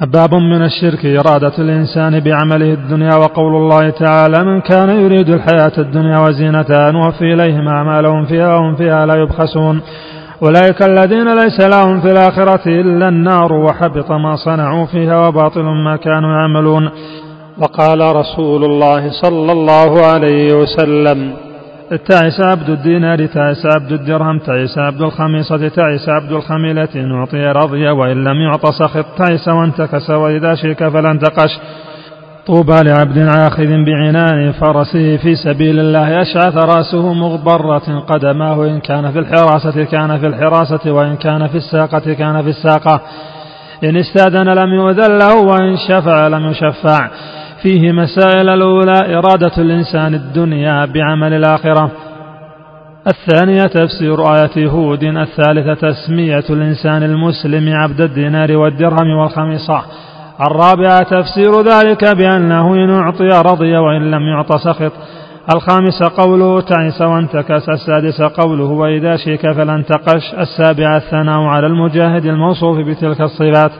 باب من الشرك إرادة الإنسان بعمله الدنيا وقول الله تعالى من كان يريد الحياة الدنيا وزينتها نوفي إليهم أعمالهم فيها وهم فيها لا يبخسون. أولئك الذين ليس لهم في الآخرة إلا النار وحبط ما صنعوا فيها وباطل ما كانوا يعملون. وقال رسول الله صلى الله عليه وسلم تعس عبد الدينار تعس عبد الدرهم تعس عبد الخميصة تعس عبد الخميلة إن أعطي رضي وإن لم يعط سخط تعس وانتكس وإذا شيك فلا انتقش طوبى لعبد آخذ بعنان فرسه في سبيل الله أشعث رأسه مغبرة قدماه إن كان في الحراسة كان في الحراسة وإن كان في الساقة كان في الساقة. إن استأذن لم يؤذن له وإن شفع لم يشفع. فيه مسائل الأولى إرادة الإنسان الدنيا بعمل الآخرة. الثانية تفسير آية هود. الثالثة تسمية الإنسان المسلم عبد الدينار والدرهم والخميصة. الرابعة تفسير ذلك بأنه إن أعطي رضي وإن لم يعط سخط. الخامسة قوله تعس وانتكس. السادسة قوله وإذا شيك فلا انتقش السابعة الثناء على المجاهد الموصوف بتلك الصفات.